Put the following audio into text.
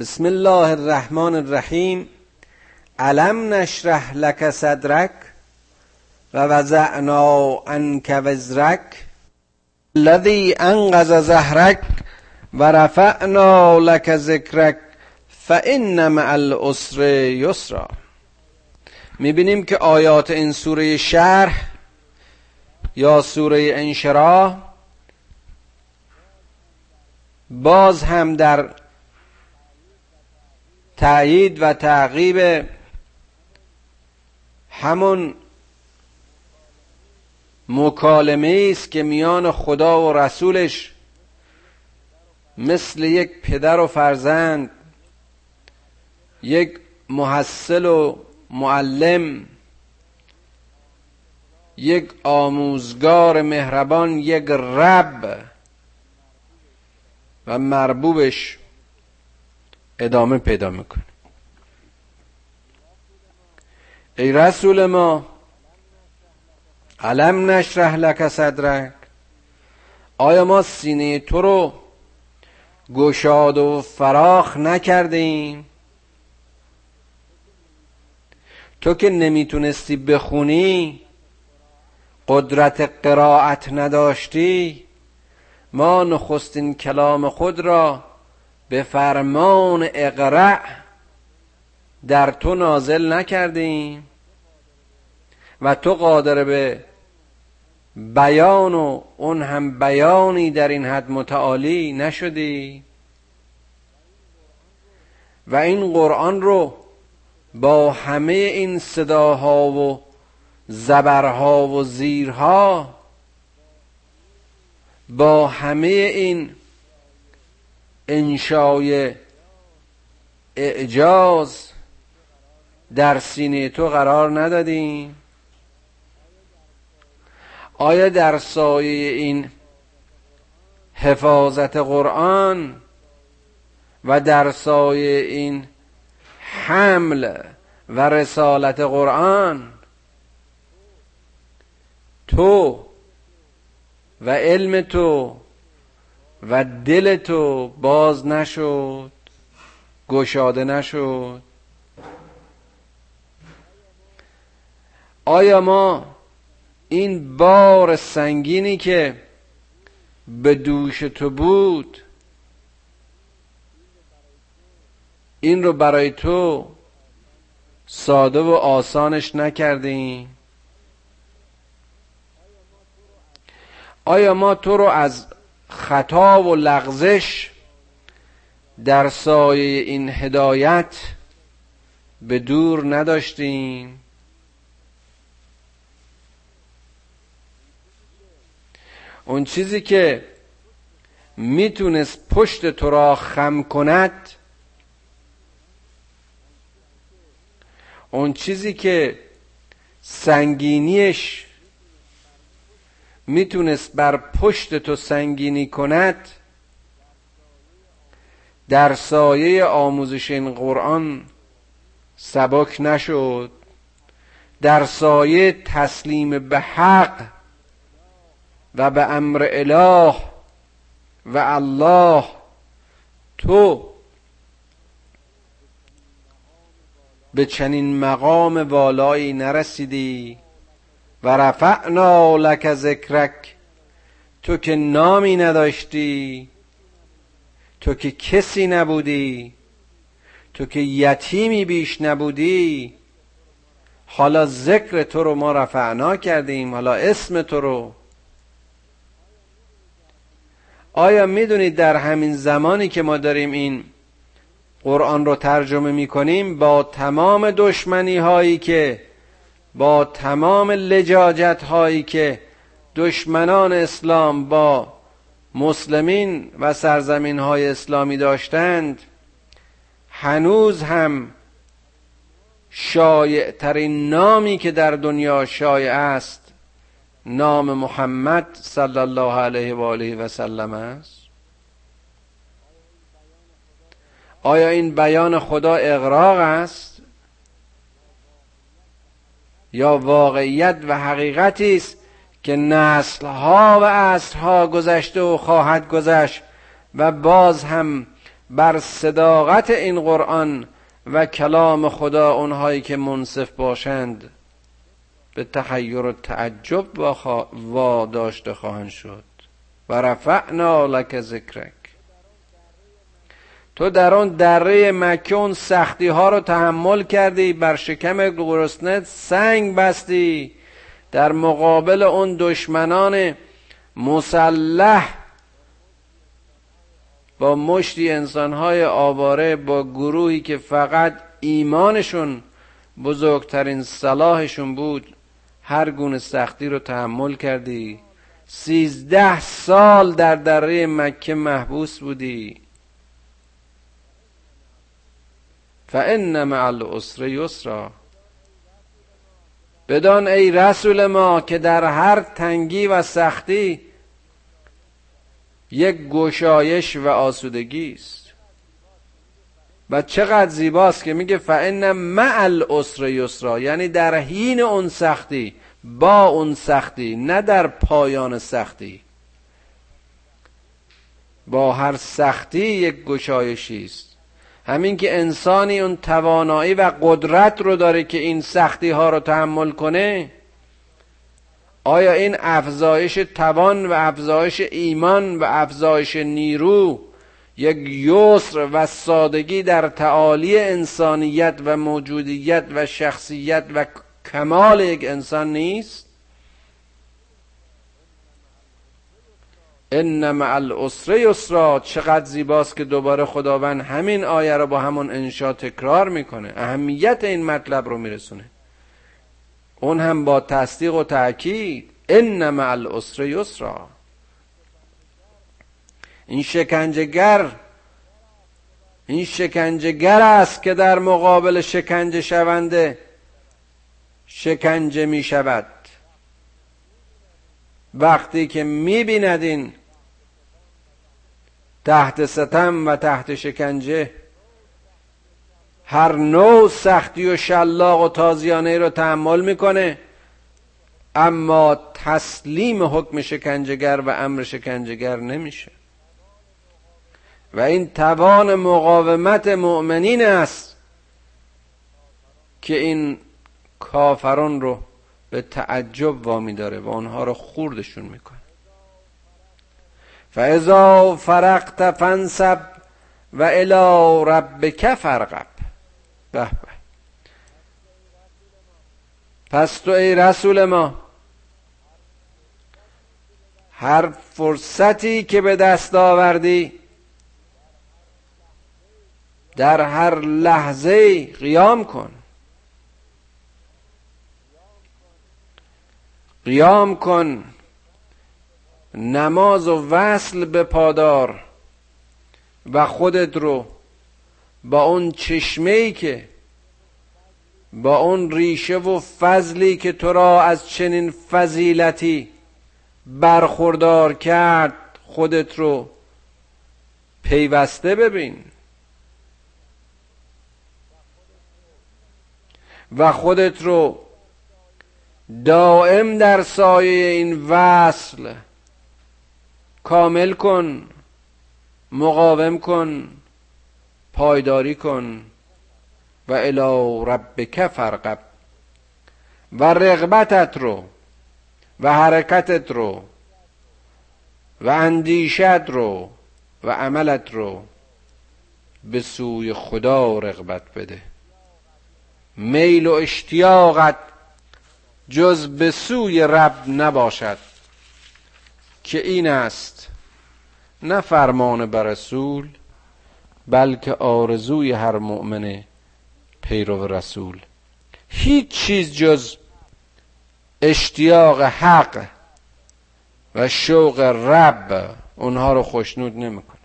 بسم الله الرحمن الرحیم. علم نشرح لك صدرک و وضعنا عنك وزرک الذي انقذ ظهرک و رفعنا لك ذکرک فان مع العسر یسرا. می‌بینیم که آیات این سوره شرح یا سوره انشراح باز هم در تأیید و تعقیب همون مکالمه است که میان خدا و رسولش مثل یک پدر و فرزند یک محصل و معلم یک آموزگار مهربان یک رب و مربوبش ادامه پیدا می‌کنه. ای رسول ما علم نشرح لک صدرک. آیا ما سینه تو رو گشاد و فراخ نکردیم تو که نمی‌تونستی بخونی قدرت قرائت نداشتی ما نخستین کلام خود را به فرمان اقرع در تو نازل نکردیم و تو قادر به بیان و اون هم بیانی در این حد متعالی نشدی. و این قرآن رو با همه این صداها و زبرها و زیرها با همه این انشای اعجاز در سینه تو قرار ندادیم. آیا در سایه این حفاظت قرآن و در سایه این حمل و رسالت قرآن تو و علم تو و دل تو باز نشد گشاده نشد. آیا ما این بار سنگینی که به دوش تو بود این رو برای تو ساده و آسانش نکردیم؟ آیا ما تو رو از خطا و لغزش در سایه این هدایت به دور نداشتیم. اون چیزی که می‌تونست پشت تو را خم کند اون چیزی که سنگینیش می‌تونست بر پشت تو سنگینی کند در سایه آموزش این قرآن سبک نشد در سایه تسلیم به حق و به امر اله و الله تو به چنین مقام والایی نرسیدی. و رفعنا لک ذکرک. تو که نامی نداشتی تو که کسی نبودی تو که یتیمی بیش نبودی حالا ذکر تو رو ما رفعنا کردیم حالا اسم تو رو. آیا می‌دونید در همین زمانی که ما داریم این قرآن رو ترجمه می‌کنیم با تمام دشمنی هایی که با تمام لجاجت هایی که دشمنان اسلام با مسلمین و سرزمین های اسلامی داشتند هنوز هم شایع ترین نامی که در دنیا شایع است نام محمد صلی الله علیه و آله و سلم است. آیا این بیان خدا اقراق است؟ یا واقعیت و حقیقتی است که نسلها و عصرها گذشته و خواهد گذشت و باز هم بر صداقت این قرآن و کلام خدا اونهایی که منصف باشند به تحیر و تعجب و داشته خواهند شد. و رفعنا لک ذکرک. تو در آن دره مکه سختی ها رو تحمل کردی بر شکم گرسنه سنگ بستی. در مقابل اون دشمنان مسلح با مشتی انسانهای آواره با گروهی که فقط ایمانشون بزرگترین صلاحشون بود هر گونه سختی رو تحمل کردی. سیزده سال در دره مکه محبوس بودی. فان مع العسر یسرا. بدان ای رسول ما که در هر تنگی و سختی یک گشایش و آسودگی است. و چقدر زیباست که میگه فان مع العسر یسرا. یعنی در حین اون سختی با اون سختی نه در پایان سختی. با هر سختی یک گشایشی است. همین که انسانی اون توانایی و قدرت رو داره که این سختی ها رو تحمل کنه آیا این افزایش توان و افزایش ایمان و افزایش نیرو یک یسر و سادگی در تعالی انسانیت و موجودیت و شخصیت و کمال یک انسان نیست؟ ان مع العسر یسرا. چقدر زیباست که دوباره خداوند همین آیه رو با همون انشا تکرار می‌کنه. اهمیت این مطلب رو میرسونه. اون هم با تصدیق و تاکید ان مع العسر یسرا. این شکنجهگر این شکنجهگر است که در مقابل شکنجه شونده شکنجه می شود وقتی که می بیند این تحت ستم و تحت شکنجه هر نوع سختی و شلاق و تازیانه رو تحمل می‌کنه اما تسلیم حکم شکنجهگر و امر شکنجهگر نمیشه. و این توان مقاومت مؤمنین است که این کافران رو به تعجب وامی داره و آنها رو خوردشون می‌کنه. فاذا فرقت فنسب و الی ربک فرقب به به. پس تو ای رسول ما هر فرصتی که به دست آوردی در هر لحظه قیام کن. قیام کن. نماز و وصل به پادار و خودت رو با اون چشمه ای که با اون ریشه و فضلی که تو را از چنین فضیلتی برخوردار کرد خودت رو پیوسته ببین. و خودت رو دائم در سایه این وصل. کامل کن مقاوم کن پایداری کن و الی ربک فرقب و رغبتت رو و حرکتت رو و اندیشت رو و عملت رو به سوی خدا رغبت بده. میل و اشتیاقت جز به سوی رب نباشد که این است نه فرمان بر رسول بلکه آرزوی هر مؤمن پیرو رسول. هیچ چیز جز اشتیاق حق و شوق رب اونها رو خوشنود نمیکن